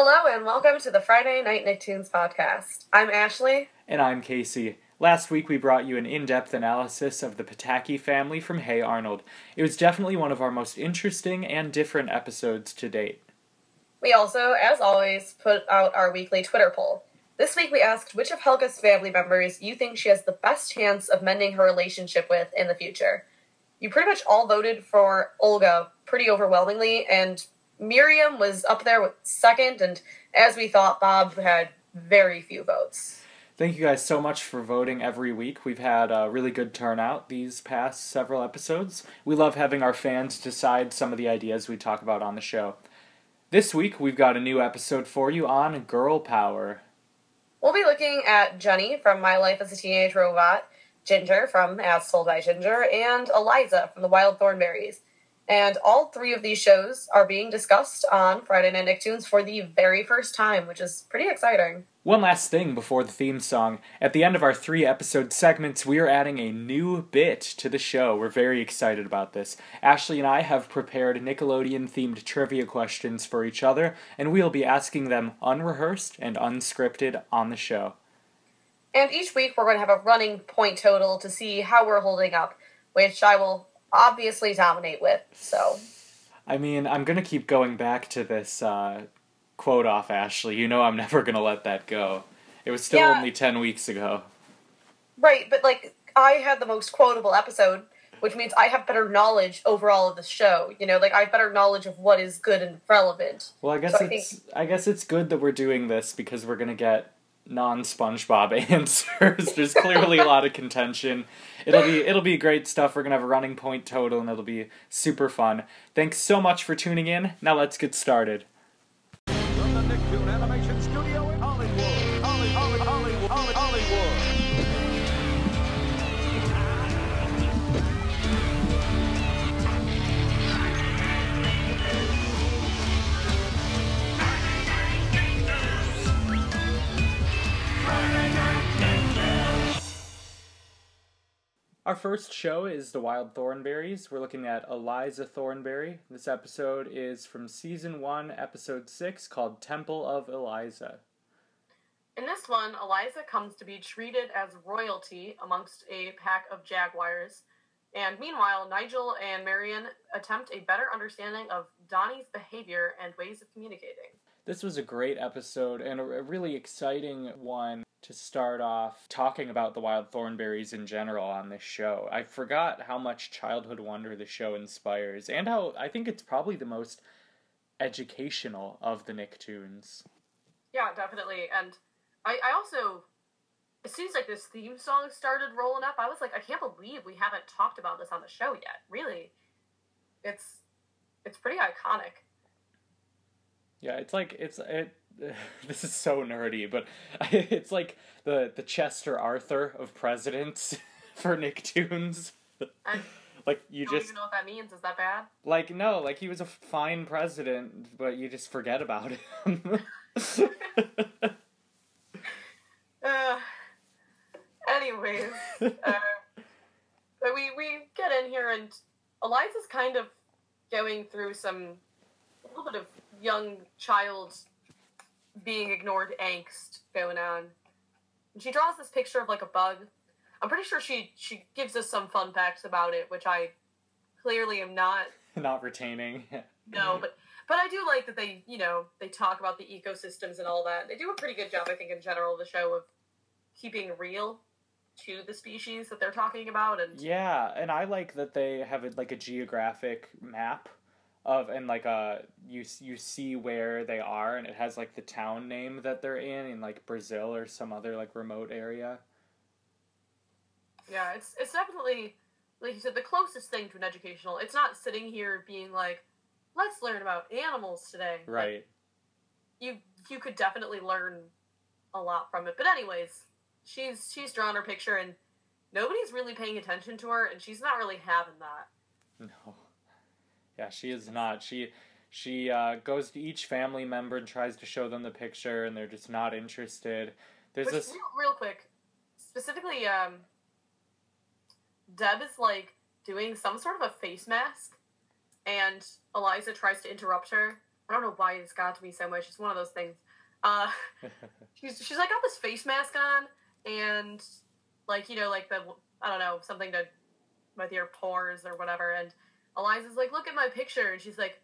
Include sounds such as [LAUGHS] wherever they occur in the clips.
Hello and welcome to the Friday Night Nicktoons podcast. I'm Ashley. And I'm Casey. Last week we brought you an in depth analysis of the Pataki family from Hey Arnold. It was definitely one of our most interesting and different episodes to date. We also, as always, put out our weekly Twitter poll. This week we asked which of Helga's family members you think she has the best chance of mending her relationship with in the future. You pretty much all voted for Olga pretty overwhelmingly, and Miriam was up there with second, and as we thought, Bob had very few votes. Thank you guys so much for voting every week. We've had a really good turnout these past several episodes. We love having our fans decide some of the ideas we talk about on the show. This week, we've got a new episode for you on girl power. We'll be looking at Jenny from My Life as a Teenage Robot, Ginger from As Told by Ginger, and Eliza from The Wild Thornberrys. And all three of these shows are being discussed on Friday Night Nicktoons for the very first time, which is pretty exciting. One last thing before the theme song. At the end of our three episode segments, we are adding a new bit to the show. We're very excited about this. Ashley and I have prepared Nickelodeon themed trivia questions for each other, and we'll be asking them unrehearsed and unscripted on the show. And each week we're going to have a running point total to see how we're holding up, which I will obviously dominate with. So, I mean, I'm gonna keep going back to this uh, quote off Ashley. You know, I'm never gonna let that go. It was still Yeah. only ten weeks ago. right, but like I had the most quotable episode, which means I have better knowledge overall of the show. You know, like I have better knowledge of what is good and relevant. Well, I guess So I it's I guess it's good that we're doing this because we're gonna get non SpongeBob [LAUGHS] answers. There's clearly a lot of contention. It'll be it'll be great stuff. We're gonna have a running point total and it'll be super fun. Thanks so much for tuning in. Now let's get started. Our first show is The Wild Thornberrys. We're looking at Eliza Thornberry. This episode is from season 1, episode 6, called Temple of Eliza. In this one, Eliza comes to be treated as royalty amongst a pack of jaguars. And meanwhile, Nigel and Marianne attempt a better understanding of Donnie's behavior and ways of communicating. This was a great episode and a, really exciting one to start off talking about the Wild Thornberrys in general on this show. I forgot how much childhood wonder the show inspires and how I think it's probably the most educational of the Nicktoons. Yeah, definitely. And I, I also, as soon as like this theme song started rolling up, I was like, I can't believe we haven't talked about this on the show yet. Really, it's it's pretty iconic. Yeah, it's like it's it. [LAUGHS] This is so nerdy, but [LAUGHS] it's like the the Chester Arthur of presidents [LAUGHS] for Nicktoons. I Like you just don't just even know what that means. Is that bad? like no, like he was a fine president, but you just forget about him. Uh, anyways, uh, we we get in here and Eliza's kind of going through some a little bit of young child being ignored angst going on. And she draws this picture of like a bug. I'm pretty sure she she gives us some fun facts about it, which I clearly am not [LAUGHS] Not retaining. [LAUGHS] no, but but I do like that they, you know, they talk about the ecosystems and all that. They do a pretty good job, I think, in general, the show of keeping real to the species that they're talking about. And Yeah, and I like that they have it like a geographic map of and like a you you see where they are and it has like the town name that they're in in like Brazil or some other like remote area. yeah, it's it's definitely like you said, the closest thing to an educational. It's not sitting here being like, let's learn about animals today. Right. you you could definitely learn a lot from it. But anyways, she's she's drawn her picture and nobody's really paying attention to her, and she's not really having that. [LAUGHS] No. Yeah, she is not. She she uh, goes to each family member and tries to show them the picture, and they're just not interested. There's Which, this. real, real quick, specifically, um, Deb is like doing some sort of a face mask, and Eliza tries to interrupt her, I don't know why it's got to me so much. It's one of those things. Uh, [LAUGHS] she's she's like got this face mask on and like you know like the I don't know something to with your pores or whatever. And Eliza's like, look at my picture, and she's like,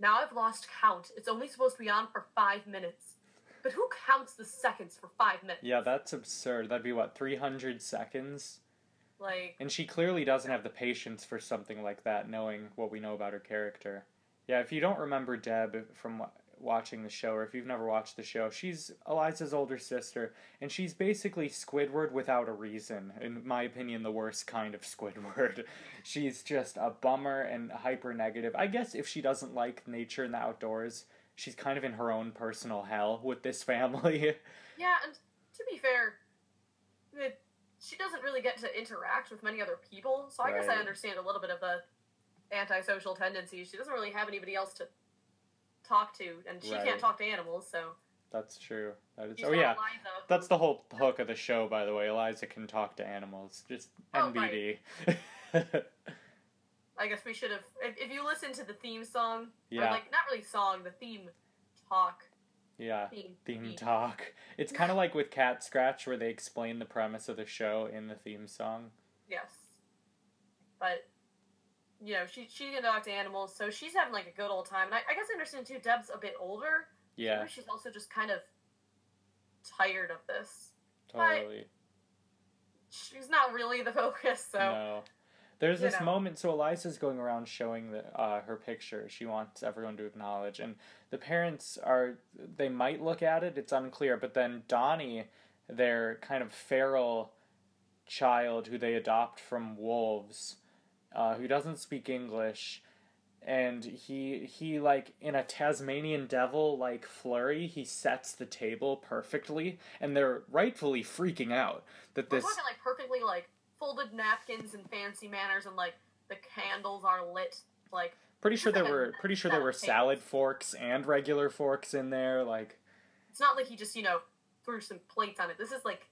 now I've lost count. It's only supposed to be on for five minutes. But who counts the seconds for five minutes? yeah, that's absurd. That'd be what three hundred seconds. Like, And she clearly doesn't have the patience for something like that, knowing what we know about her character. Yeah, if you don't remember Deb from watching the show, or if you've never watched the show, she's Eliza's older sister, and she's basically Squidward without a reason. In my opinion, the worst kind of Squidward. [LAUGHS] she's just a bummer and hyper negative. I guess if she doesn't like nature and the outdoors, she's kind of in her own personal hell with this family. [LAUGHS] yeah, and to be fair, she doesn't really get to interact with many other people, so I guess I understand a little bit of the antisocial tendencies. She doesn't really have anybody else to talk to, and she Right. can't talk to animals, so. That's true. That is, she's oh yeah, Eliza, That's the whole hook of the show, by the way. Eliza can talk to animals. Just Oh, NBD. I guess we should have. If, if you listen to the theme song, Yeah. or like not really song, the theme talk, yeah. theme, Theme talk. It's kind of like with Cat Scratch, where they explain the premise of the show in the theme song. Yes, but you know she she can talk to animals, so she's having like a good old time. And I, I guess I understand too. Deb's a bit older. Yeah, Maybe she's also just kind of tired of this. totally. She's not really the [LAUGHS] focus, so No. There's this know. moment, so Eliza's going around showing the, uh, her picture. She wants everyone to acknowledge, and the parents are. They might look at it. It's unclear, but then Donnie, their kind of feral child who they adopt from wolves, uh, who doesn't speak English, and he he like in a Tasmanian devil like flurry, he sets the table perfectly, and they're rightfully freaking out that we're this. talking like perfectly like folded napkins and fancy manners, and like the candles are lit like Pretty sure there were pretty sure there were salad salad forks and regular forks in there. Like it's not like he just you know threw some plates on it. This is like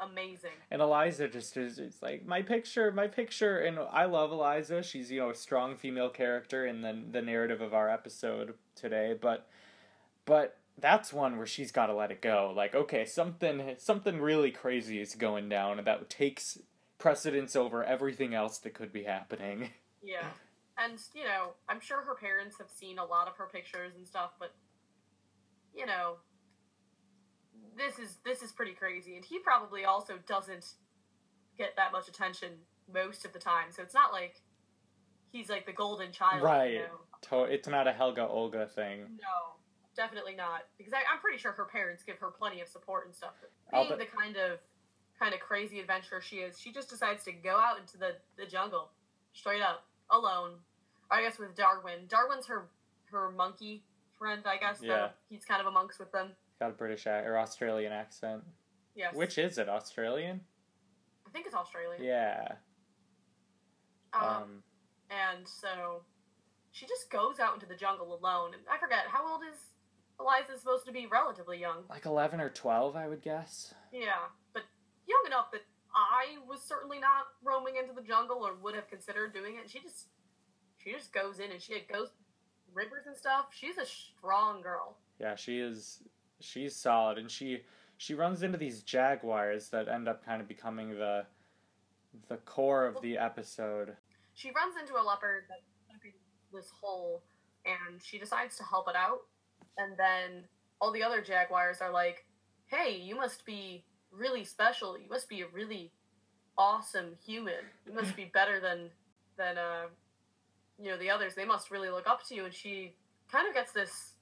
amazing. and Eliza just is it's like my picture, my picture, and I love Eliza. She's you know a strong female character in the the narrative of our episode today, but but that's one where she's got to let it go. Like okay, something something really crazy is going down, and that takes precedence over everything else that could be happening. [LAUGHS] Yeah. And, you know, I'm sure her parents have seen a lot of her pictures and stuff, but you know, this is this is pretty crazy. And he probably also doesn't get that much attention most of the time. So it's not like he's like the golden child, Right. you know. To- it's not a Helga Olga thing. No, definitely not. Because I, I'm pretty sure her parents give her plenty of support and stuff. Being bet- the kind of kind of crazy adventurer she is, she just decides to go out into the, the jungle, straight up, alone. I guess with Darwin. Darwin's her her monkey friend, I guess. Yeah. He's kind of amongst with them. Got a British ac- or Australian accent. Yes. Which is it? Australian? I think it's Australian. Yeah. Um, Um, and so she just goes out into the jungle alone. And I forget how old is Eliza supposed to be? Relatively young. like 11 or 12, I would guess. Yeah, but young enough that I was certainly not roaming into the jungle or would have considered doing it. She just she just goes in and she goes rivers and stuff. She's a strong girl. Yeah, she is. She's solid, and she she runs into these jaguars that end up kind of becoming the the core of the episode. She runs into a leopard that's stuck in this hole and she decides to help it out. And then all the other jaguars are like, "Hey, you must be really special. You must be a really awesome human. You must be better than than uh you know the others. They must really look up to you." And she kind of gets this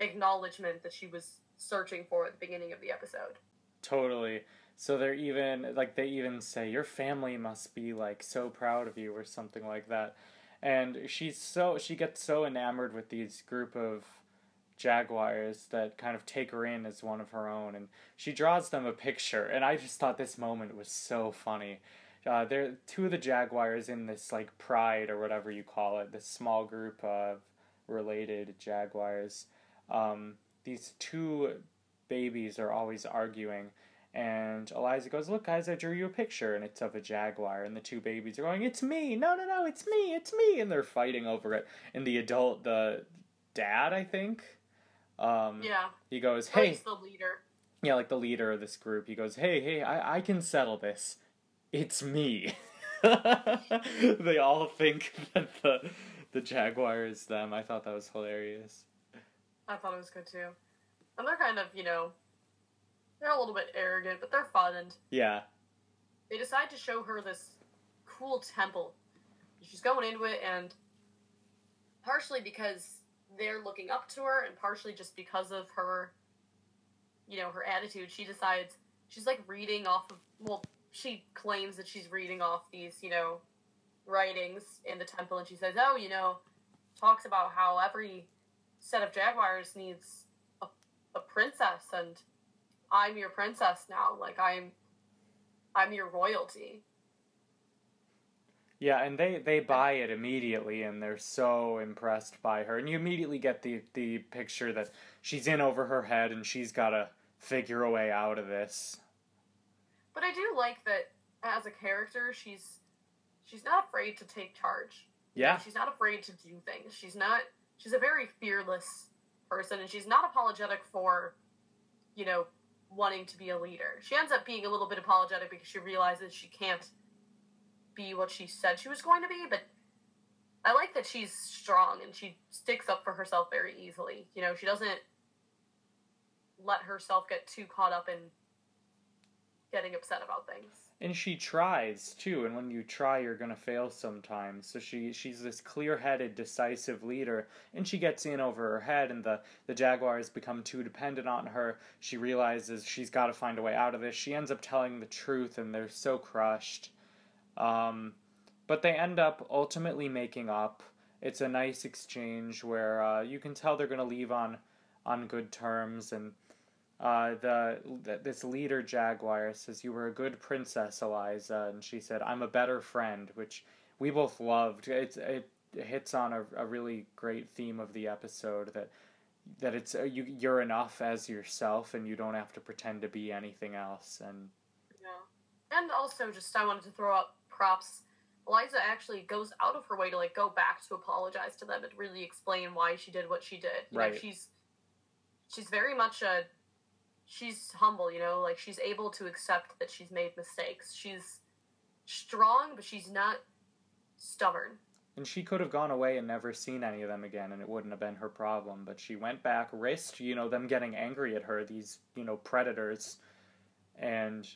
acknowledgement that she was searching for at the beginning of the episode. Totally. So they're even like they even say your family must be like so proud of you or something like that. And she's so she gets so enamored with these group of jaguars that kind of take her in as one of her own and she draws them a picture and I just thought this moment was so funny. Uh, they're two of the jaguars in this like pride or whatever you call it, this small group of related jaguars. Um, these two babies are always arguing and Eliza goes, Look, guys, I drew you a picture, and it's of a jaguar. And the two babies are going, It's me! No, no, no, it's me! It's me! And they're fighting over it. And the adult, the dad, I think. Um, Yeah. He goes, "Hey, he's the leader. yeah, like the leader of this group." He goes, "Hey, hey, I I can settle this. It's me." [LAUGHS] they all think [LAUGHS] that the the jaguar is them. I thought that was hilarious. I thought it was good too. And they're kind of, you know, they're a little bit arrogant, but they're fun, and Yeah, they decide to show her this cool temple. She's going into it, and partially because they're looking up to her, and partially just because of her, you know, her attitude, she decides she's like reading off of. Well, she claims that she's reading off these, you know, writings in the temple, and she says, "Oh, you know, talks about how every set of jaguars needs a, a princess, and I'm your princess now. Like I'm, I'm your royalty." yeah, and they they buy it immediately, and they're so impressed by her, and you immediately get the the picture that she's in over her head, and she's got to figure a way out of this. But I do like that as a character, she's she's not afraid to take charge. Yeah, She's not afraid to do things. She's not. She's a very fearless person, and she's not apologetic for, you know, wanting to be a leader. She ends up being a little bit apologetic because she realizes she can't be what she said she was going to be. But I like that she's strong and she sticks up for herself very easily. You know, she doesn't let herself get too caught up in getting upset about things. and she tries too and when you try you're to fail sometimes. So she she's this clear-headed decisive leader and she gets in over her head and the the jaguars become too dependent on her. She realizes she's got to find a way out of this. She ends up telling the truth and they're so crushed. Um, but they end up ultimately making up. It's a nice exchange where uh, you can tell they're to leave on on good terms and uh, the, the this leader jaguar says you were a good princess eliza and she said i'm a better friend which we both loved it's it hits on a, a really great theme of the episode that that it's uh, you you're enough as yourself and you don't have to pretend to be anything else and Yeah. And also, just I wanted to throw out props. Eliza actually goes out of her way to like go back to apologize to them and really explain why she did what she did. You know, Right. she's she's very much a she's humble. You know, like she's able to accept that she's made mistakes. She's strong, but she's not stubborn. and she could have gone away and never seen any of them again and it wouldn't have been her problem but she went back risked you know them getting angry at her these you know predators and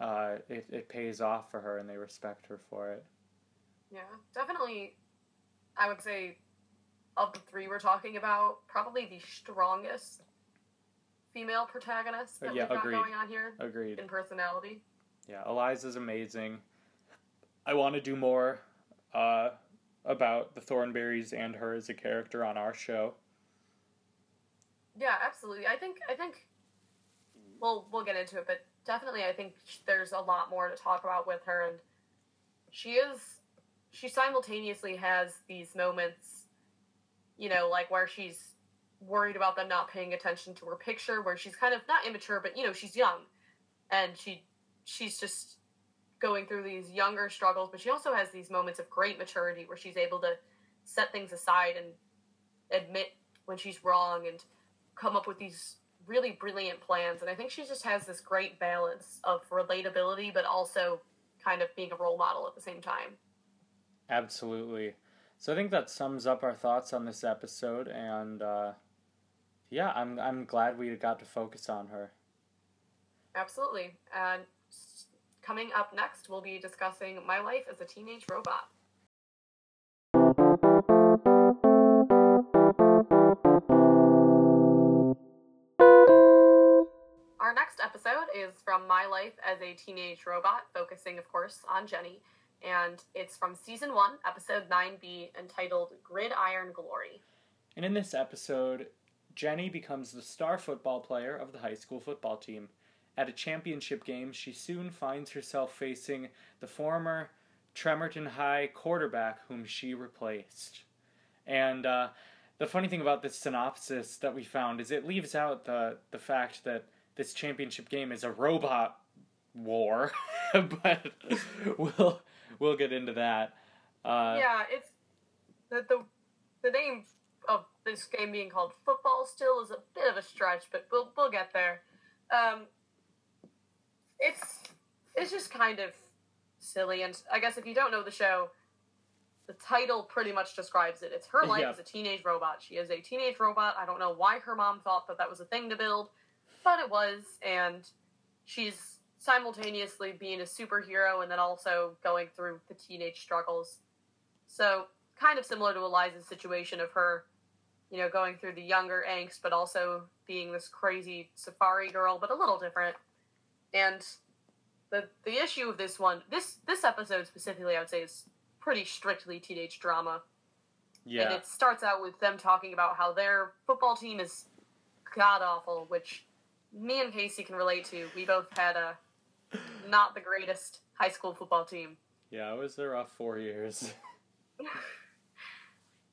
uh, it, it pays off for her and they respect her for it Yeah, definitely. I would say of the three we're talking about, probably the strongest female protagonist that Uh, yeah, we've got agreed. going on here agreed in personality. yeah eliza's amazing i want to do more uh, about the thornberrys and her as a character on our show Yeah, absolutely. I think I think we'll we'll get into it, but definitely I think there's a lot more to talk about with her, and she is she simultaneously has these moments, you know, like where she's worried about them not paying attention to her picture, where she's kind of not immature, but you know she's young, and she she's just going through these younger struggles, but she also has these moments of great maturity where she's able to set things aside and admit when she's wrong and come up with these really brilliant plans. And i think she just has this great balance of relatability but also kind of being a role model at the same time. Absolutely. So I think that sums up our thoughts on this episode, and uh, yeah, I'm I'm glad we got to focus on her. absolutely and coming up next we'll be discussing my life as a teenage robot Our next episode is from My Life as a Teenage Robot, focusing, of course, on Jenny. And it's from season one, episode 9B, entitled Gridiron Glory. And in this episode, Jenny becomes the star football player of the high school football team. At a championship game, she soon finds herself facing the former Tremorton High quarterback whom she replaced. And uh, the funny thing about this synopsis that we found is it leaves out the the fact that this championship game is a robot war, [LAUGHS] but we'll we'll get into that. Uh, yeah, it's the, the the name of this game being called football still is a bit of a stretch, but we'll we'll get there. Um, it's it's just kind of silly, and I guess if you don't know the show, the title pretty much describes it. It's her life Yeah. as a teenage robot. She is a teenage robot. I don't know why her mom thought that that was a thing to build, but it was, and she's simultaneously being a superhero and then also going through the teenage struggles. So, kind of similar to Eliza's situation of her, you know, going through the younger angst, but also being this crazy safari girl, but a little different. And the the issue of this one, this this episode specifically, I would say, is pretty strictly teenage drama. Yeah. And it starts out with them talking about how their football team is god awful, which me and Casey can relate to. We both had a not the greatest high school football team. Yeah, it was a rough four years. [LAUGHS]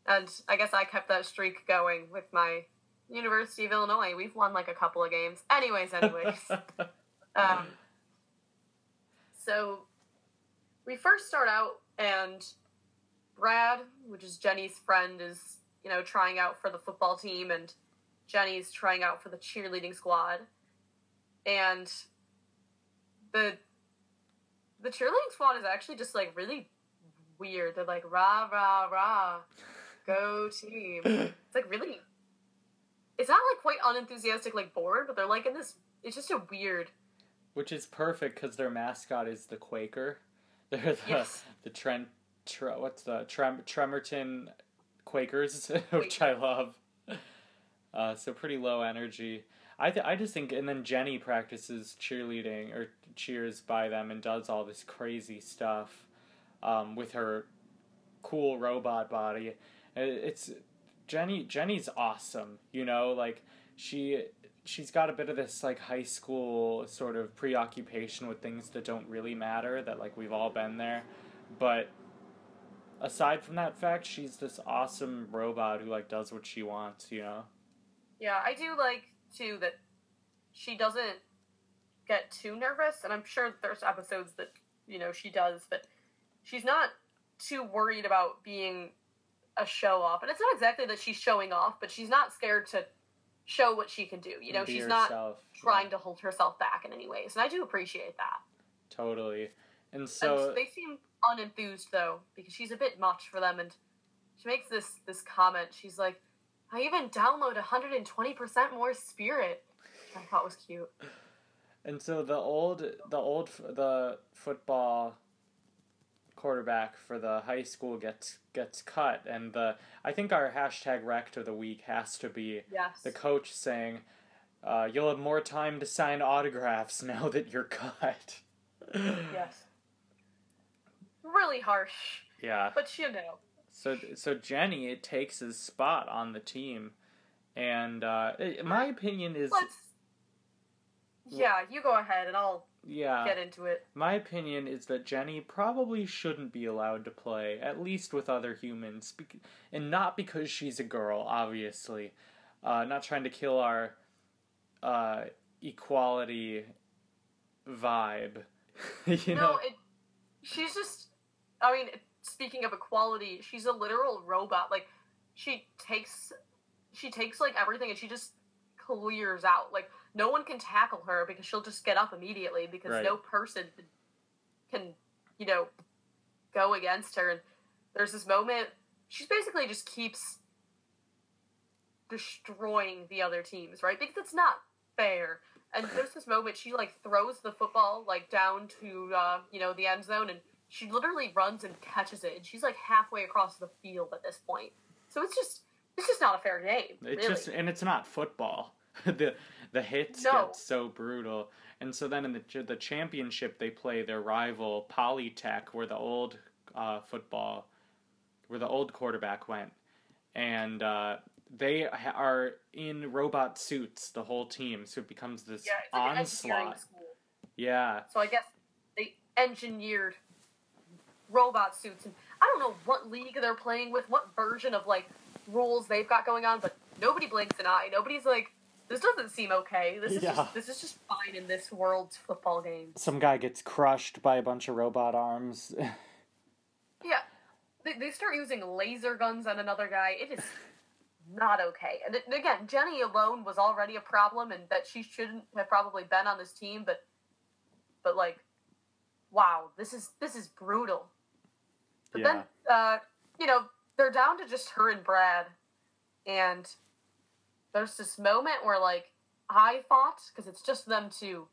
And I guess I kept that streak going with my University of Illinois. We've won like a couple of games. Anyways, anyways. [LAUGHS] um, so we first start out, and Brad, which is Jenny's friend, is you know trying out for the football team, and Jenny's trying out for the cheerleading squad, and the the cheerleading squad is actually just like really weird. They're like rah rah rah, go team. It's like really. It's not like quite unenthusiastic like bored, but they're like in this. It's just a weird. Which is perfect because their mascot is the Quaker. [LAUGHS] They're the Yes. the Trent. Tre, what's the Trem, Tremorton Quakers, [LAUGHS] which I love. Uh, so pretty low energy. I th- I just think, and then Jenny practices cheerleading or cheers by them and does all this crazy stuff um, with her cool robot body. It's Jenny. Jenny's awesome. You know, like she she's got a bit of this like high school sort of preoccupation with things that don't really matter. That like we've all been there, but aside from that fact, she's this awesome robot who like does what she wants. You know. Yeah, I do like too that she doesn't get too nervous, and I'm sure there's episodes that you know she does, but she's not too worried about being a show off. And it's not exactly that she's showing off, but she's not scared to show what she can do. You know, she's not herself. trying to hold herself back in any ways, and I do appreciate that. Totally. And so and they seem unenthused though, because she's a bit much for them, and she makes this this comment. She's like, "I even download 120 percent more Spirit," I thought was cute. and so the old the old the football quarterback for the high school gets gets cut and the I think our hashtag rect of the week has to be Yes. the coach saying uh, you'll have more time to sign autographs [LAUGHS] now that you're cut. Yes. Really harsh, Yeah. but you know. So so Jenny it takes his spot on the team, and uh, my opinion is Let's. Yeah, you go ahead, and I'll yeah. get into it. My opinion is that Jenny probably shouldn't be allowed to play, at least with other humans, and not because she's a girl, obviously. Uh, not trying to kill our uh, equality vibe. [LAUGHS] you no, know, it. She's just. I mean, speaking of equality, she's a literal robot. Like, she takes, she takes like everything, and she just clears out. Like, no one can tackle her because she'll just get up immediately because Right. no person can, you know, go against her. And there's this moment. She basically just keeps destroying the other teams, right? Because it's not fair. And there's this moment she like throws the football like down to uh, you know the end zone, and she literally runs and catches it, and she's like halfway across the field at this point. So it's just it's just not a fair game. it's really. just and it's not football. [LAUGHS] the the hits No. get so brutal, and so then in the the championship they play their rival Polytech, where the old uh, football, where the old quarterback went, and uh, they ha- are in robot suits the whole team, so it becomes this yeah, like onslaught. Yeah, So I guess they engineered robot suits, and I don't know what league they're playing with, what version of like rules they've got going on, but nobody blinks an eye. Nobody's like, this doesn't seem okay. This is Yeah. just this is just fine in this world's football game. some guy gets crushed by a bunch of robot arms. [LAUGHS] Yeah, they, they start using laser guns on another guy. It is not okay. And it- again, Jenny alone was already a problem, and that she shouldn't have probably been on this team. But, but like, wow, this is this is brutal. But Yeah. then, uh, you know, they're down to just her and Brad, and there's this moment where like I thought because it's just them two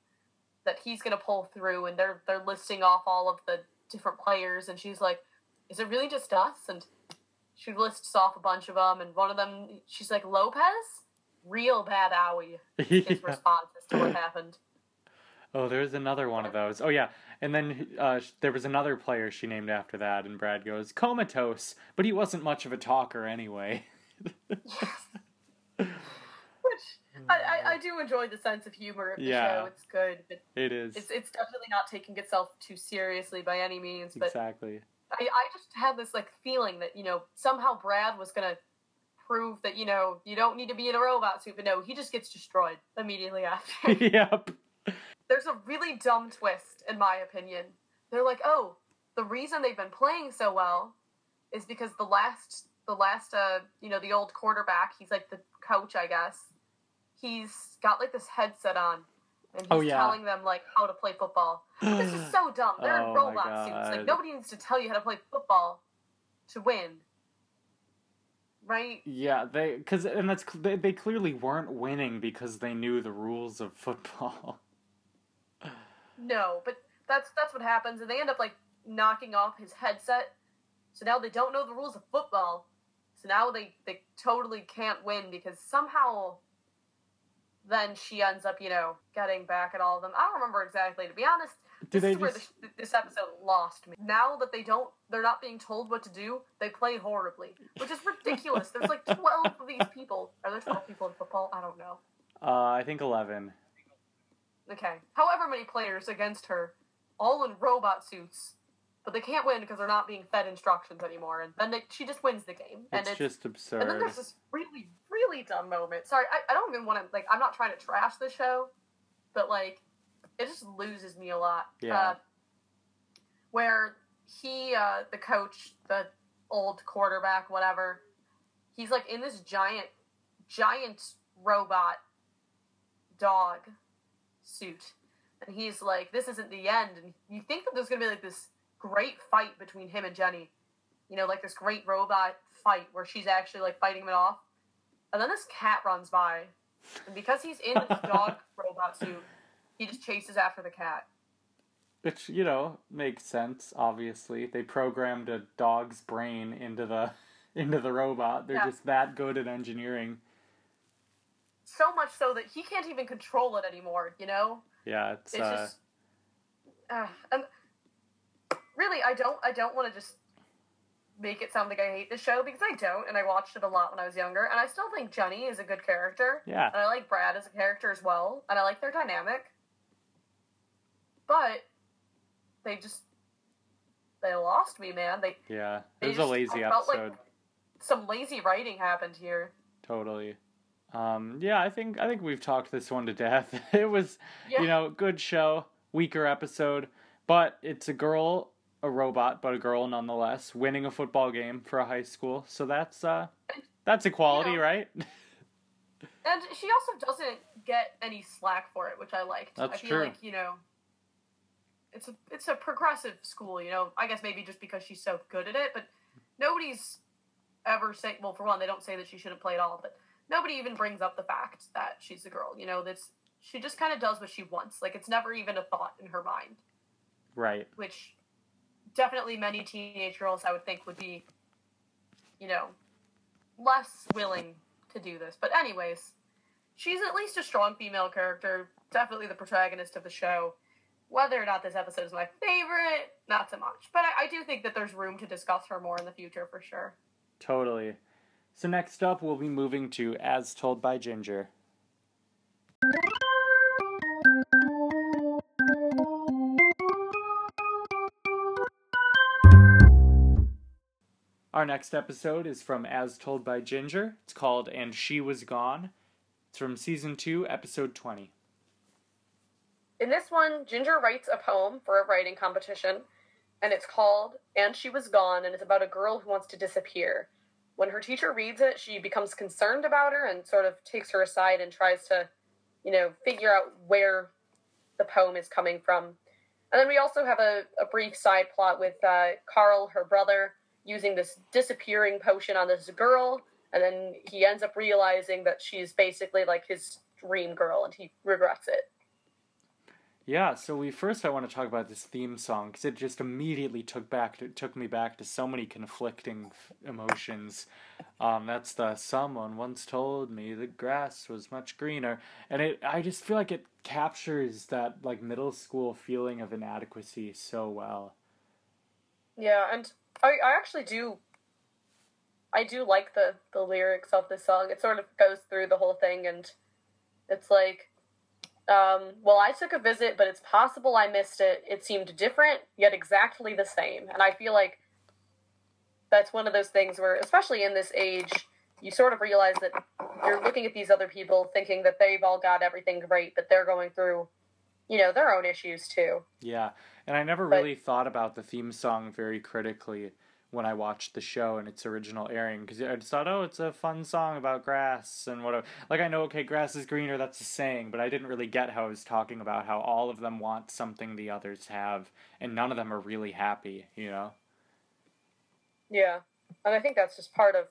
that he's gonna pull through, and they're they're listing off all of the different players, and she's like, "Is it really just us?" And she lists off a bunch of them, and one of them, she's like, "Lopez, real bad owie." [LAUGHS] His Yeah. response as to what happened. Oh, there's another one of those. Oh yeah, and then uh, there was another player she named after that, and Brad goes comatose, but he wasn't much of a talker anyway. [LAUGHS] [LAUGHS] Which I, I, I do enjoy the sense of humor of the Yeah. show. It's good, but It is it's it's definitely not taking itself too seriously by any means. But exactly. I, I just had this like feeling that you know somehow Brad was gonna prove that you know you don't need to be in a robot suit, but no, he just gets destroyed immediately after. [LAUGHS] yep. There's a really dumb twist, in my opinion. They're like, oh, the reason they've been playing so well is because the last the last uh you know the old quarterback, he's like the coach, I guess. He's got like this headset on. And he's Oh, yeah. telling them like how to play football. This is [SIGHS] so dumb. They're Oh in my robot suits. Like nobody needs to tell you how to play football to win. Right? Yeah, they because and that's they, they clearly weren't winning because they knew the rules of football. [LAUGHS] No, but that's that's what happens, and they end up like knocking off his headset. So now they don't know the rules of football. So now they they totally can't win because somehow. Then she ends up, you know, getting back at all of them. I don't remember exactly. To be honest, Do this they is where just this, this episode lost me. Now that they don't, they're not being told what to do. They play horribly, which is ridiculous. There's like twelve of these people. Are there twelve people in football? I don't know. uh I think 11. Okay. However many players against her, all in robot suits, but they can't win because they're not being fed instructions anymore, and then they, she just wins the game. And It's it's, just absurd. and then there's this really, really dumb moment. Sorry, I, I don't even want to like. I'm not trying to trash the show, but like, it just loses me a lot. Yeah. Uh, where he, uh, the coach, the old quarterback, whatever, he's like in this giant, giant robot dog suit. And he's like, this isn't the end. And you think that there's going to be like this great fight between him and Jenny. You know, like this great robot fight where she's actually like fighting him off. And then this cat runs by. And because he's in this [LAUGHS] dog robot suit, he just chases after the cat. Which, you know, makes sense, obviously. They programmed a dog's brain into the [LAUGHS] into the robot. They're Yeah. just that good at engineering. So much so that he can't even control it anymore, you know? Yeah, it's, It's uh just uh, and really I don't I don't want to just make it sound like I hate the show because I don't and I watched it a lot when I was younger and I still think Jenny is a good character yeah. and I like Brad as a character as well and I like their dynamic. But they just they lost me, man. They Yeah. It was a lazy felt like- episode. some lazy writing happened here. Totally. Um, yeah, I think I think we've talked this one to death. [LAUGHS] It was, Yeah. you know, good show, weaker episode, but it's a girl, a robot, but a girl nonetheless, winning a football game for a high school. So that's uh, that's equality, You know, right? [LAUGHS] And she also doesn't get any slack for it, which I liked. That's I feel true. like, you know, it's a it's a progressive school, you know. I guess maybe just because she's so good at it, but nobody's ever say well, for one, they don't say that she shouldn't play at all, but nobody even brings up the fact that she's a girl, you know, that's she just kind of does what she wants. Like it's never even a thought in her mind, right. which definitely many teenage girls I would think would be, you know, less willing to do this. But anyways, she's at least a strong female character, definitely the protagonist of the show. Whether or not this episode is my favorite, not so much. But I, I do think that there's room to discuss her more in the future for sure. Totally. So next up, we'll be moving to As Told by Ginger. Our next episode is from As Told by Ginger. It's called And She Was Gone. It's from season 2, episode 20. In this one, Ginger writes a poem for a writing competition, and it's called And She Was Gone, and it's about a girl who wants to disappear. when her teacher reads it, she becomes concerned about her and sort of takes her aside and tries to, you know, figure out where the poem is coming from. And then we also have a, a brief side plot with uh, Carl, her brother, using this disappearing potion on this girl, and then he ends up realizing that she's basically like his dream girl, and he regrets it. Yeah, so we first I want to talk about this theme song because it just immediately took back to, took me back to so many conflicting f- emotions. Um, that's the someone once told me the grass was much greener, and it I just feel like it captures that like middle school feeling of inadequacy so well. Yeah, and I, I actually do. I do like the the lyrics of the song. It sort of goes through the whole thing, and it's like, um, well, I took a visit, but it's possible I missed it. It seemed different, yet exactly the same. And I feel like that's one of those things where, especially in this age, you sort of realize that you're looking at these other people thinking that they've all got everything great, but they're going through, you know, their own issues too. Yeah, and I never But- really thought about the theme song very critically when I watched the show and its original airing because I just thought, oh, it's a fun song about grass and whatever. Like I know, okay, grass is greener, that's a saying, but I didn't really get how it was talking about how all of them want something the others have, and none of them are really happy. You know? Yeah, and I think that's just part of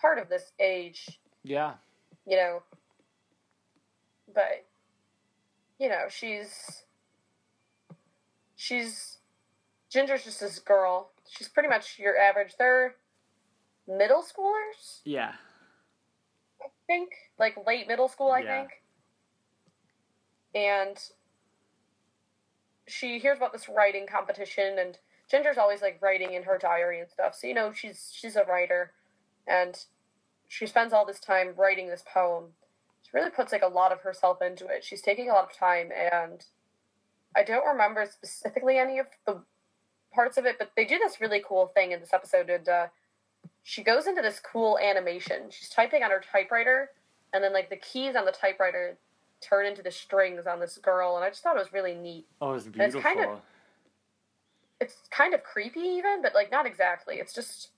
part of this age, Yeah. you know. But you know, she's she's Ginger's just this girl. She's pretty much your average. They're middle schoolers, Yeah. I think, like late middle school, I Yeah. think. And she hears about this writing competition, and Ginger's always like writing in her diary and stuff. So you know she's she's a writer, and she spends all this time writing this poem. She really puts like a lot of herself into it. She's taking a lot of time, and I don't remember specifically any of the parts of it, but they do this really cool thing in this episode. And uh, she goes into this cool animation. She's typing on her typewriter, and then like the keys on the typewriter turn into the strings on this girl, and I just thought it was really neat. Oh, it's it's beautiful. kind of- It's kind of creepy, even, but like not exactly. It's just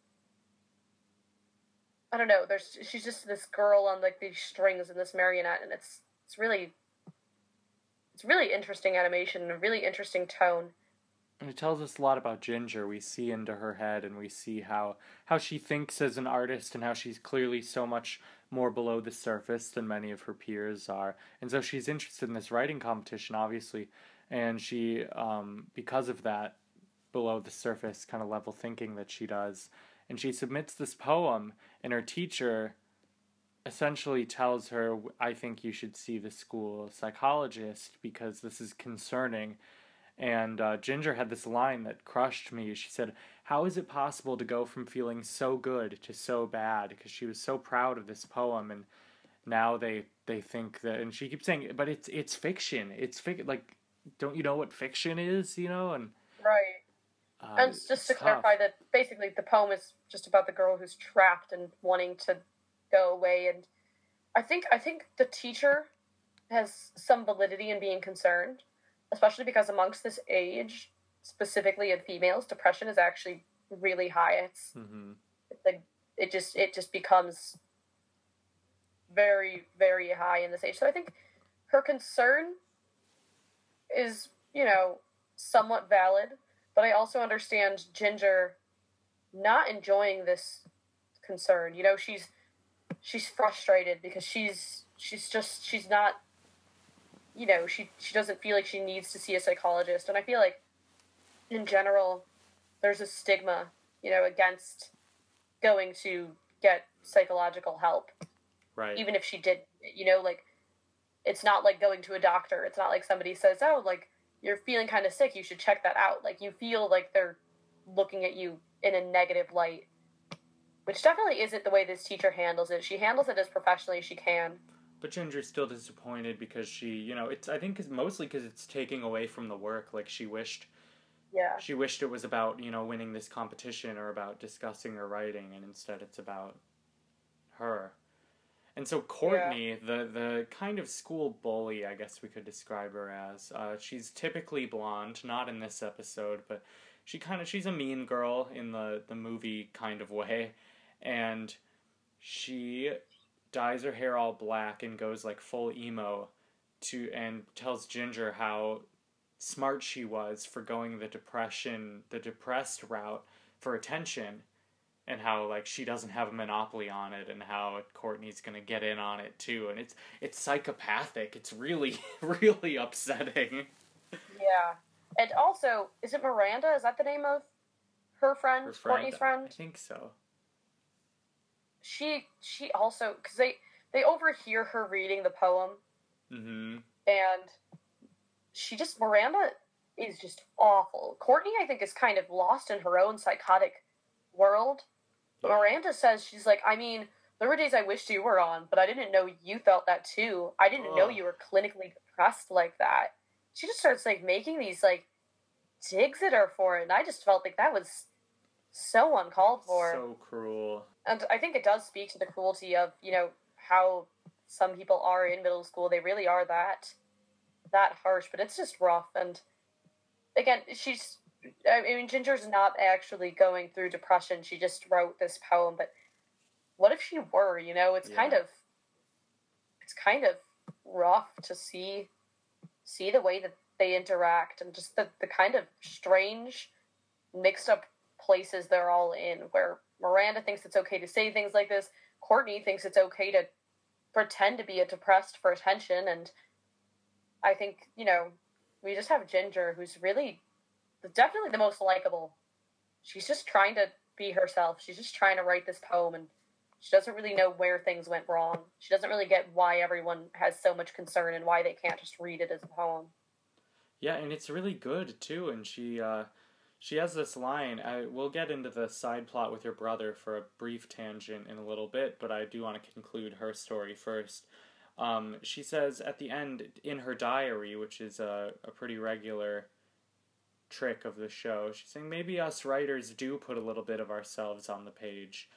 I don't know. There's she's just this girl on like these strings and this marionette, and it's it's really it's really interesting animation and a really interesting tone. And it tells us a lot about Ginger. We see into her head and we see how how she thinks as an artist and how she's clearly so much more below the surface than many of her peers are. And so she's interested in this writing competition obviously and she um because of that below the surface kind of level thinking that she does and she submits this poem and her teacher essentially tells her I think you should see the school psychologist because this is concerning and uh, Ginger had this line that crushed me. She said, How is it possible to go from feeling so good to so bad? Because she was so proud of this poem, and now they they think that, and she keeps saying, But it's it's fiction. It's fic like, don't you know what fiction is? You know, and Right. Uh, And just to tough. clarify that basically the poem is just about the girl who's trapped and wanting to go away and I think I think the teacher has some validity in being concerned, especially because amongst this age, specifically in females, depression is actually really high. It's Mhm. it's like it just it just becomes very very high in this age. So I think her concern is you know somewhat valid, but I also understand Ginger not enjoying this concern. You know, she's she's frustrated because she's she's just she's not you know, she she doesn't feel like she needs to see a psychologist and I feel like in general there's a stigma, you know, against going to get psychological help right. even if she did you know like it's not like going to a doctor it's not like somebody says oh like you're feeling kind of sick you should check that out. Like you feel like they're looking at you in a negative light which definitely isn't the way this teacher handles it. She handles it as professionally as she can. But Ginger's still disappointed because she, you know, it's I think it's mostly because it's taking away from the work. Like she wished yeah. she wished it was about you know winning this competition or about discussing her writing and instead it's about her and so courtney the the kind of school bully i guess we could describe her as uh, she's typically blonde not in this episode but she kind of she's a mean girl in the the movie kind of way. And she dyes her hair all black and goes like full emo to and tells Ginger how smart she was for going the depression the depressed route for attention and how like she doesn't have a monopoly on it and how Courtney's going to get in on it too and it's it's psychopathic it's really [LAUGHS] really upsetting Yeah. And also, is it Miranda? Is that the name of her friend? her friend Courtney's friend? I think so She she also because they they overhear her reading the poem mhm and she just Miranda is just awful. Courtney I think is kind of lost in her own psychotic world. Miranda says she's like, I mean, there were days I wished you were on, but I didn't know you felt that too. I didn't know you were clinically depressed like that. She just starts like making these like digs at her for it, and I just felt like that was so uncalled for. so cruel And I think it does speak to the cruelty of, you know, how some people are in middle school. They really are that that harsh, but it's just rough. And again, she's I mean, Ginger's not actually going through depression. She just wrote this poem, but what if she were, you know? It's Yeah. kind of it's kind of rough to see see the way that they interact and just the, the kind of strange mixed up places they're all in where Miranda thinks it's okay to say things like this, Courtney thinks it's okay to pretend to be a depressed for attention and I think, you know, we just have Ginger who's really definitely the most likable. She's just trying to be herself. She's just trying to write this poem and she doesn't really know where things went wrong. She doesn't really get why everyone has so much concern and why they can't just read it as a poem. Yeah, and it's really good too. And she uh, she has this line. I we'll get into the side plot with your brother for a brief tangent in a little bit, but I do want to conclude her story first. Um, she says at the end in her diary, which is a, a pretty regular trick of the show, she's saying maybe us writers do put a little bit of ourselves on the page.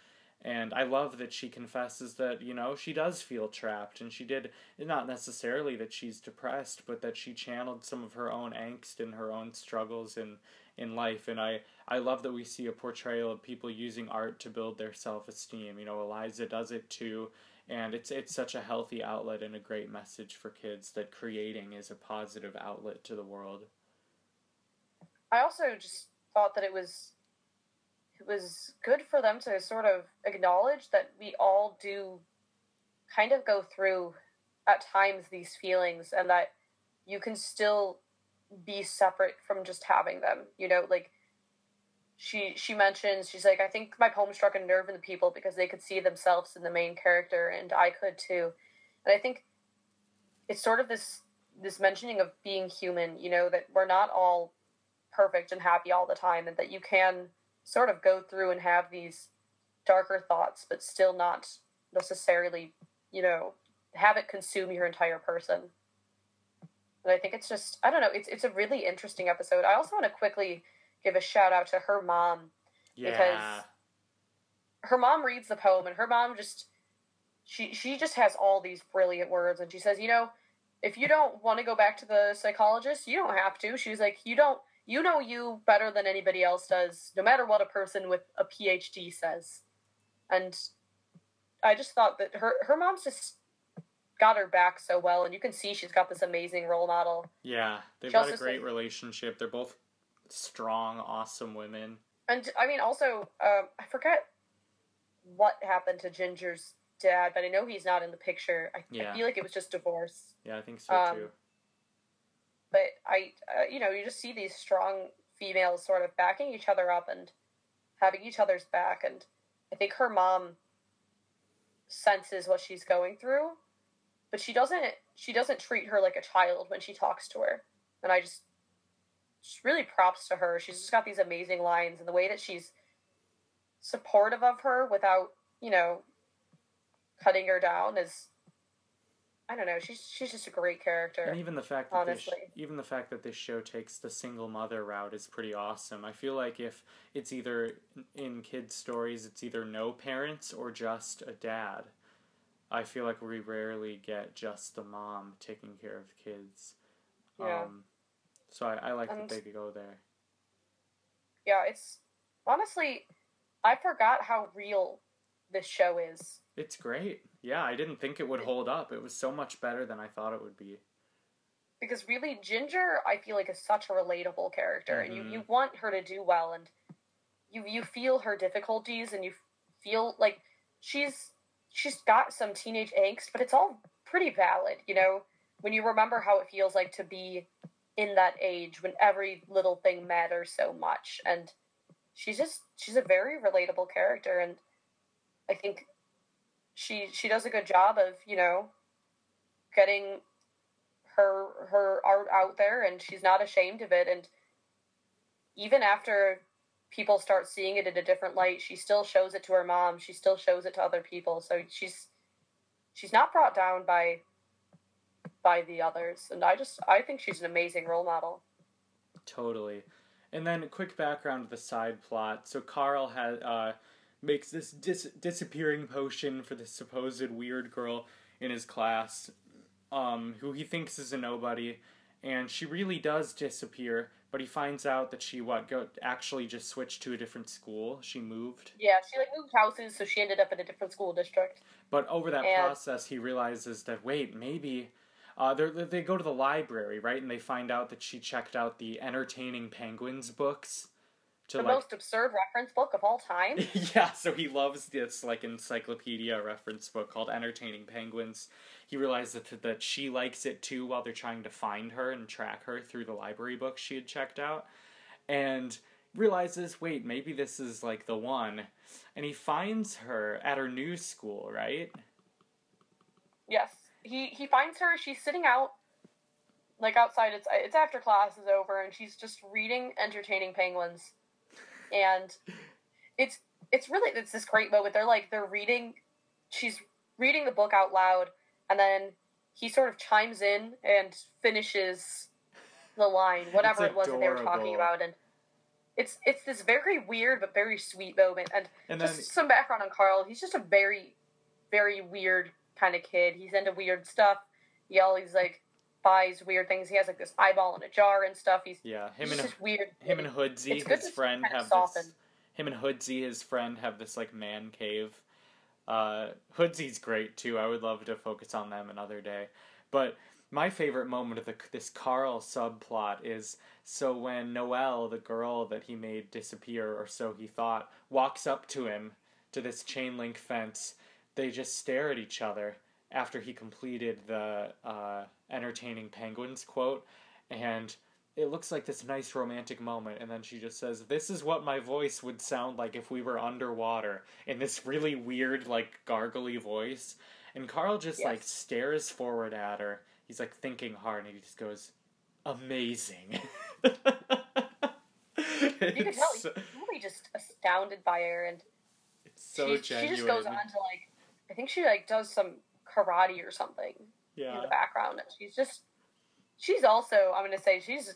And I love that she confesses that, you know, she does feel trapped. And she did, not necessarily that she's depressed, but that she channeled some of her own angst and her own struggles in, in life. And I, I love that we see a portrayal of people using art to build their self esteem. You know, Eliza does it too. And it's, it's such a healthy outlet and a great message for kids that creating is a positive outlet to the world. I also just thought that it was it was good for them to sort of acknowledge that we all do kind of go through at times these feelings and that you can still be separate from just having them you know like she she mentions she's like i think my poem struck a nerve in the people because they could see themselves in the main character and i could too. And i think it's sort of this this mentioning of being human you know that we're not all perfect and happy all the time and that you can sort of go through and have these darker thoughts but still not necessarily you know have it consume your entire person. And i think it's just i don't know it's, it's a really interesting episode. I also want to quickly give a shout out to her mom Yeah. her mom reads the poem and her mom just she she just has all these brilliant words and she says you know if you don't want to go back to the psychologist you don't have to. She's like you don't you know you better than anybody else does no matter what a person with a phd says and i just thought that her her mom's just got her back so well and you can see she's got this amazing role model Yeah, they've She got a great said- relationship. They're both strong, awesome women. And I mean, also, um, I forget what happened to Ginger's dad, but I know he's not in the picture. I, Yeah. I feel like it was just divorce. Yeah, I think so Um, too. But I, uh, you know, you just see these strong females sort of backing each other up and having each other's back. And I think her mom senses what she's going through, but she doesn't. She doesn't treat her like a child when she talks to her. And I just, just really props to her. She's just got these amazing lines, and the way that she's supportive of her without, you know, cutting her down is. I don't know. She's she's just a great character. And even the fact that this, honestly. even the fact that this show takes the single mother route is pretty awesome. I feel like if it's either in kids stories, it's either no parents or just a dad. I feel like we rarely get just the mom taking care of kids. Yeah. Um, so I, I like And- that they go there. yeah, it's honestly, I forgot how real this show is. It's great. Yeah, I didn't think it would hold up. It was so much better than I thought it would be. Because really, Ginger, I feel like is such a relatable character, and Mhm. you, you want her to do well, and you you feel her difficulties, and you feel like she's she's got some teenage angst, but it's all pretty valid, you know. When you remember how it feels like to be in that age, when every little thing matters so much, and she's just she's a very relatable character, and I think she she does a good job of you know getting her her art out there and she's not ashamed of it. And even after people start seeing it in a different light she still shows it to her mom. She still shows it to other people. So she's she's not brought down by by the others. And i just i think she's an amazing role model. Totally. And then quick background of the side plot. So Carl has uh, makes this dis- disappearing potion for this supposed weird girl in his class, um, who he thinks is a nobody, and she really does disappear. But he finds out that she what go actually just switched to a different school. She moved. yeah she like moved houses so she ended up in a different school district But over that And- process, he realizes that wait, maybe uh, they they go to the library, right? And they find out that she checked out the entertaining penguins books. To the like, most absurd reference book of all time [LAUGHS] yeah, so he loves this like encyclopedia reference book called Entertaining Penguins. He realizes that that she likes it too while they're trying to find her and track her through the library books she had checked out, and realizes, wait, maybe this is like the one, and he finds her at her new school, right? Yes, he he finds her. She's sitting out, like outside. It's it's after class is over, and she's just reading "Entertaining Penguins," and it's it's really it's this great moment. They're like they're reading. She's reading the book out loud, and then he sort of chimes in and finishes the line, whatever it was that they were talking about, and. It's it's this very weird but very sweet moment, and And then just some background on Carl. He's just a very, very weird kind of kid. He's into weird stuff. He always like buys weird things. He has like this eyeball in a jar and stuff. He's, yeah, him and just weird. him and Hoodsie, his friend, have soften. this. Him and Hoodsie, his friend, have this like man cave. Uh, Hoodsie's great too. I would love to focus on them another day. But my favorite moment of the this Carl subplot is so when Noelle, the girl that he made disappear, or so he thought, walks up to him to this chain link fence. They just stare at each other after he completed the uh, entertaining penguins quote, and it looks like this nice romantic moment and then she just says this is what my voice would sound like if we were underwater in this really weird like gargly voice. And carl just like stares forward at her. He's like thinking hard and he just goes amazing. [LAUGHS] You can tell he's really just astounded by her, and it's so she, genuine she just goes on to like, I think she like does some karate or something in the background. And she's just, she's also, I'm gonna say she's.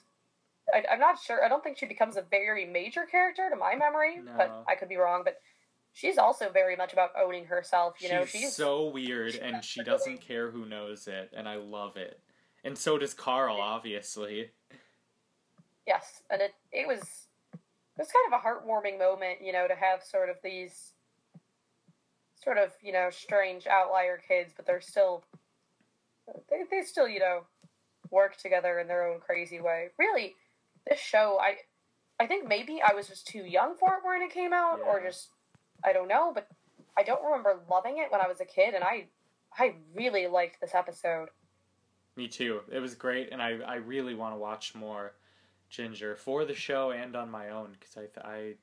I, I'm not sure. I don't think she becomes a very major character to my memory, No. but I could be wrong. But she's also very much about owning herself. You know, she's she's so weird she's and she doesn't care who knows it and i love it and so does carl obviously Yes, and it it was it was kind of a heartwarming moment, you know, to have sort of these sort of you know strange outlier kids, but they're still they they still you know work together in their own crazy way. Really, this show I I think maybe I was just too young for it when it came out, or just I don't know, but I don't remember loving it when I was a kid, and I I really liked this episode. Me too. It was great, and I, I really want to watch more Ginger for the show and on my own because I, I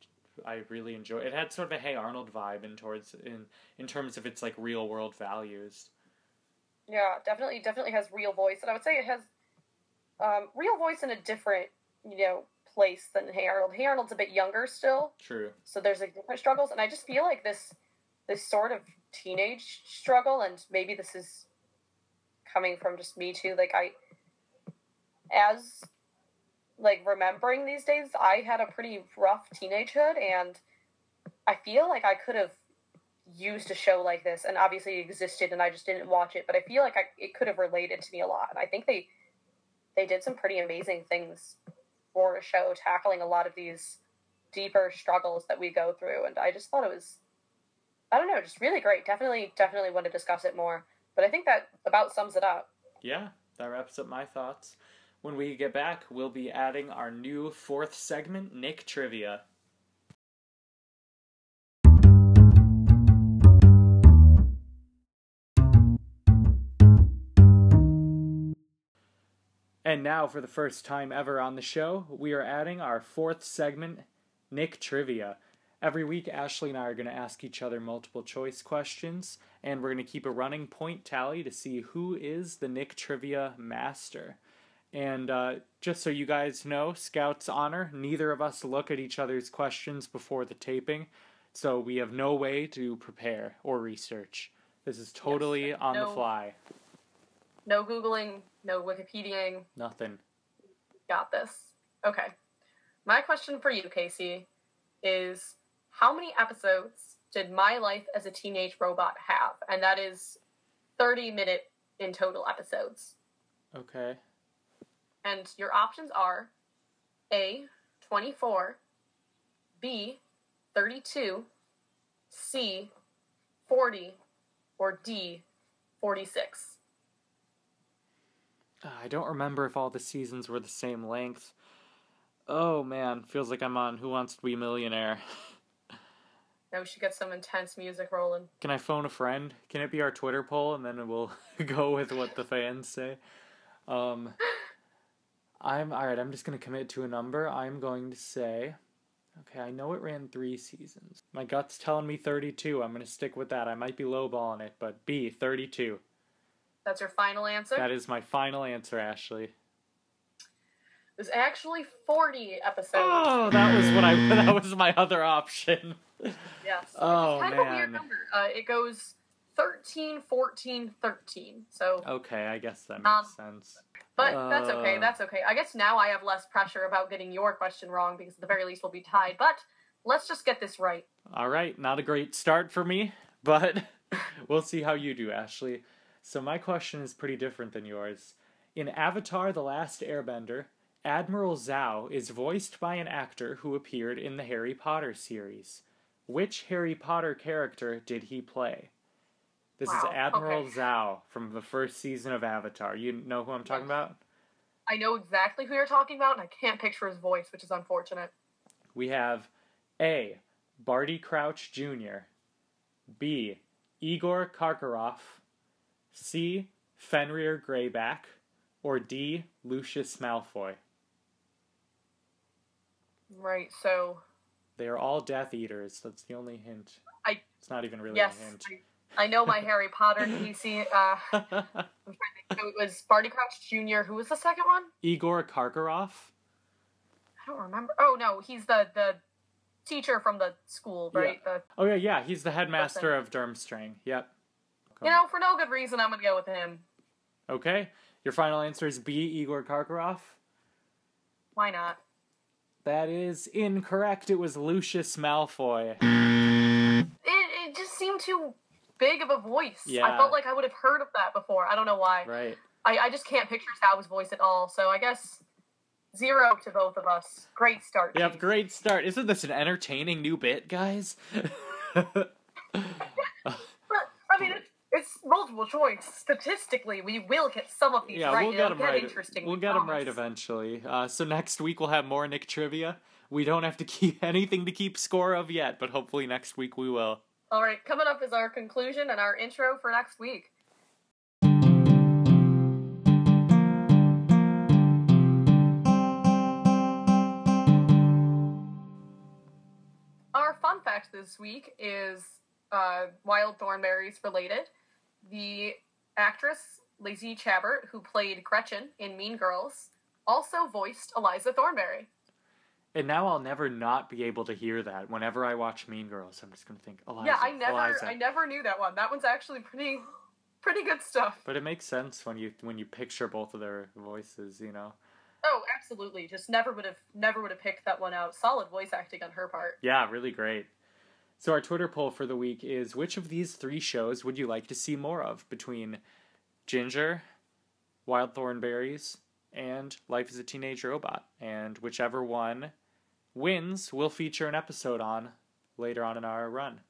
I really enjoy. It had sort of a Hey Arnold vibe in towards in in terms of its like real world values. Yeah, definitely, definitely has real voice, and I would say it has um, real voice in a different, you know, place than Hey Arnold. Hey Arnold's a bit younger still, True. so there's like different struggles, and I just feel like this, this sort of teenage struggle, and maybe this is coming from just me too. Like I, as like remembering these days, I had a pretty rough teenagehood, and I feel like I could have used a show like this, and obviously it existed, and I just didn't watch it. But I feel like I, it could have related to me a lot, and I think they they did some pretty amazing things for a show, tackling a lot of these deeper struggles that we go through, and I just thought it was I don't know, just really great. Definitely, definitely want to discuss it more. But I think that about sums it up. Yeah, that wraps up my thoughts. When we get back, we'll be adding our new fourth segment, Nick Trivia. And now, for the first time ever on the show, we are adding our fourth segment, Nick Trivia. Every week, Ashley and I are going to ask each other multiple choice questions, and we're going to keep a running point tally to see who is the Nick Trivia master. And uh, just so you guys know, Scout's honor, neither of us look at each other's questions before the taping, so we have no way to prepare or research. This is totally on the fly. No Googling, no Wikipediaing. Nothing. Got this. Okay. My question for you, Casey, is how many episodes did My Life as a Teenage Robot have? And that is 30 minute in total episodes. Okay. And your options are A, 24, B, 32, C, 40, or D, 46. Uh, I don't remember if all the seasons were the same length. Oh man, feels like I'm on Who Wants to Be a Millionaire. [LAUGHS] Now we should get some intense music rolling. Can I phone a friend? Can it be our Twitter poll and then we'll [LAUGHS] go with what the fans say? Um I'm all right, I'm just going to commit to a number. I'm going to say Okay, I know it ran 3 seasons. My gut's telling me 32. I'm going to stick with that. I might be lowballing it, but B, 32. That's your final answer? That is my final answer, Ashley. There's actually 40 episodes. Oh, that was what I [LAUGHS] that was my other option. [LAUGHS] Yes. Oh, it's kind of a weird man. number. Uh, it goes 13, 14, 13. So, Okay, I guess that makes Um, sense. But that's okay. uh, That's okay. I guess now I have less pressure about getting your question wrong because at the very least we'll be tied. But let's just get this right. All right, not a great start for me, [LAUGHS] but [LAUGHS] we'll see how you do, Ashley. So, my question is pretty different than yours. In Avatar The Last Airbender, Admiral Zhao is voiced by an actor who appeared in the Harry Potter series. Which Harry Potter character did he play? This is Admiral okay. Zhao from the first season of Avatar. You know who I'm talking about? I know exactly who you're talking about, and I can't picture his voice, which is unfortunate. We have A. Barty Crouch Jr., B. Igor Karkaroff, C. Fenrir Greyback, or D. Lucius Malfoy. Right, so, They are all Death Eaters. That's the only hint. I- It's not even really yes. a hint. I, I know my Harry Potter [LAUGHS] DC. Uh, I'm trying to think. It was Barty Crouch Jr. Who was the second one? Igor Karkaroff? I don't remember. Oh, no, he's the, the teacher from the school, right? The, Oh yeah, yeah. He's the headmaster of Durmstrang. Yep. you know, for no good reason, I'm going to go with him. Okay. Your final answer is B. Igor Karkaroff. Why not? That is incorrect. It was Lucius Malfoy. It, it just seemed too big of a voice. Yeah. I felt like I would have heard of that before. I don't know why. Right. I, I just can't picture Sal's voice at all. So I guess zero to both of us. Great start. Yep, great start. Isn't this an entertaining new bit, guys? [LAUGHS] But, I mean, it, it's multiple choice. Statistically, we will get some of these yeah, right. we'll get It'll them right. Interesting. We'll we get them right eventually. Uh, so next week we'll have more Nick trivia. We don't have to [LAUGHS] keep anything to keep score of yet, but hopefully next week we will. All right, coming up is our conclusion and our intro for next week. Our fun fact this week is uh, Wild Thornberrys related. The actress Lacey Chabert, who played Gretchen in Mean Girls, also voiced Eliza Thornberry. And now I'll never not be able to hear that. Whenever I watch Mean Girls, I'm just gonna think Eliza. yeah, I never, Eliza. I never knew that one. That one's actually pretty, pretty good stuff. But it makes sense when you when you picture both of their voices. You know. Oh, absolutely. Just never would have, never would have picked that one out. Solid voice acting on her part. Yeah, really great. So our Twitter poll for the week is: Which of these three shows would you like to see more of between Ginger, Wild Thornberrys, and Life as a Teenage Robot? And whichever one wins, we'll feature an episode on later on in our run.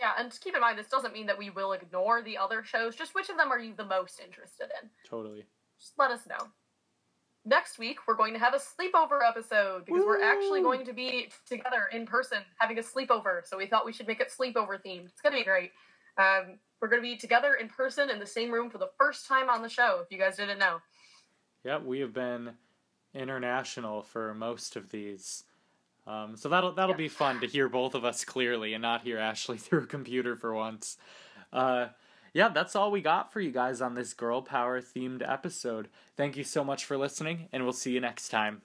Yeah, and keep in mind this doesn't mean that we will ignore the other shows. Just which of them are you the most interested in? Totally. Just let us know. Next week we're going to have a sleepover episode because we're actually going to be together in person having a sleepover. So we thought we should make it sleepover themed. It's gonna be great. Um, we're gonna be together in person in the same room for the first time on the show. If you guys didn't know. Yep, we have been international for most of these. Um, so that'll that'll Yeah. be fun to hear both of us clearly and not hear Ashley [LAUGHS] through a computer for once. Uh, yeah, that's all we got for you guys on this girl power themed episode. Thank you so much for listening, and we'll see you next time.